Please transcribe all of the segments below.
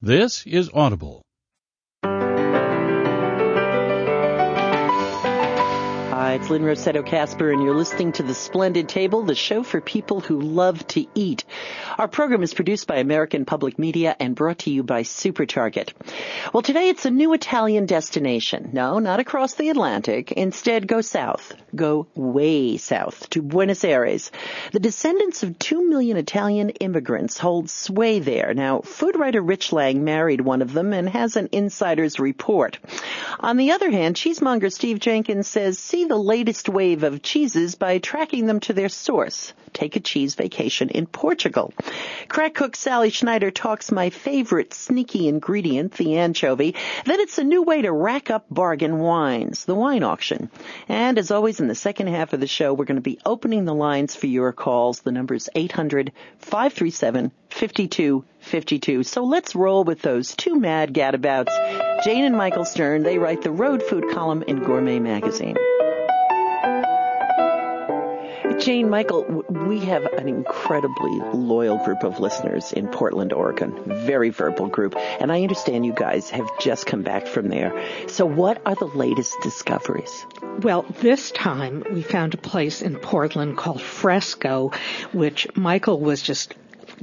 This is Audible. It's Lynne Rossetto oh, Kasper, and you're listening to The Splendid Table, the show for people who love to eat. Our program is produced by American Public Media and brought to you by SuperTarget. Well, today it's a new Italian destination. No, not across the Atlantic. Instead, go south. Go way south to Buenos Aires. The descendants of two million Italian immigrants hold sway there. Now, food writer Rich Lang married one of them and has an insider's report. On the other hand, cheesemonger Steve Jenkins says see the latest wave of cheeses by tracking them to their source. Take a cheese vacation in Portugal. Crack cook Sally Schneider talks my favorite sneaky ingredient, the anchovy. Then it's a new way to rack up bargain wines, the wine auction. And as always in the second half of the show, we're going to be opening the lines for your calls. The number is 800 537 5252. So let's roll with those two mad gadabouts. Jane and Michael Stern, they write the road food column in Gourmet Magazine. Jane, Michael, we have an incredibly loyal group of listeners in Portland, Oregon. Very verbal group. And I understand you guys have just come back from there. So what are the latest discoveries? Well, this time we found a place in Portland called Fresco, which Michael was just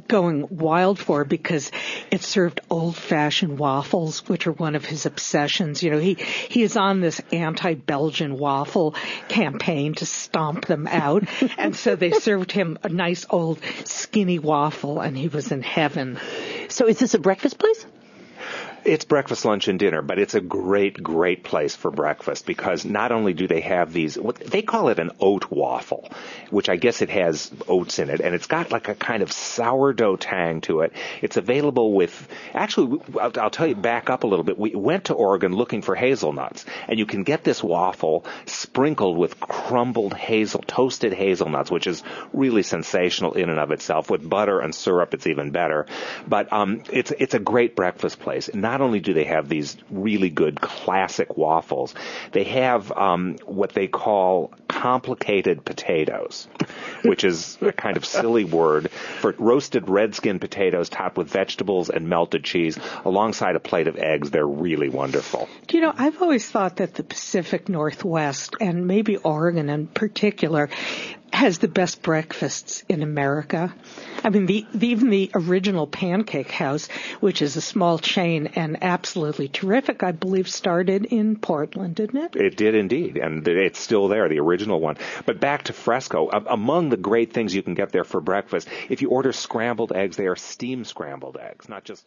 going wild for because it served old fashioned waffles, which are one of his obsessions. You know, he, he is on this anti-Belgian waffle campaign to stomp them out. and so they served him a nice old skinny waffle and he was in heaven. So is this a breakfast place? It's breakfast, lunch, and dinner, but it's a great, great place for breakfast because not only do they have these, what they call it an oat waffle, which I guess it has oats in it, and it's got like a kind of sourdough tang to it. It's available with, actually, I'll, I'll tell you, back up a little bit. We went to Oregon looking for hazelnuts, and you can get this waffle sprinkled with crumbled hazel, toasted hazelnuts, which is really sensational in and of itself. With butter and syrup, it's even better. But um, it's it's a great breakfast place. Not not only do they have these really good classic waffles, they have um, what they call complicated potatoes, which is a kind of silly word for roasted red skin potatoes topped with vegetables and melted cheese alongside a plate of eggs. They're really wonderful. You know, I've always thought that the Pacific Northwest and maybe Oregon in particular has the best breakfasts in America. I mean, the, the, even the original Pancake House, which is a small chain and absolutely terrific, I believe started in Portland, didn't it? It did indeed, and it's still there, the original one. But back to Fresco, among the great things you can get there for breakfast, if you order scrambled eggs, they are steam scrambled eggs, not just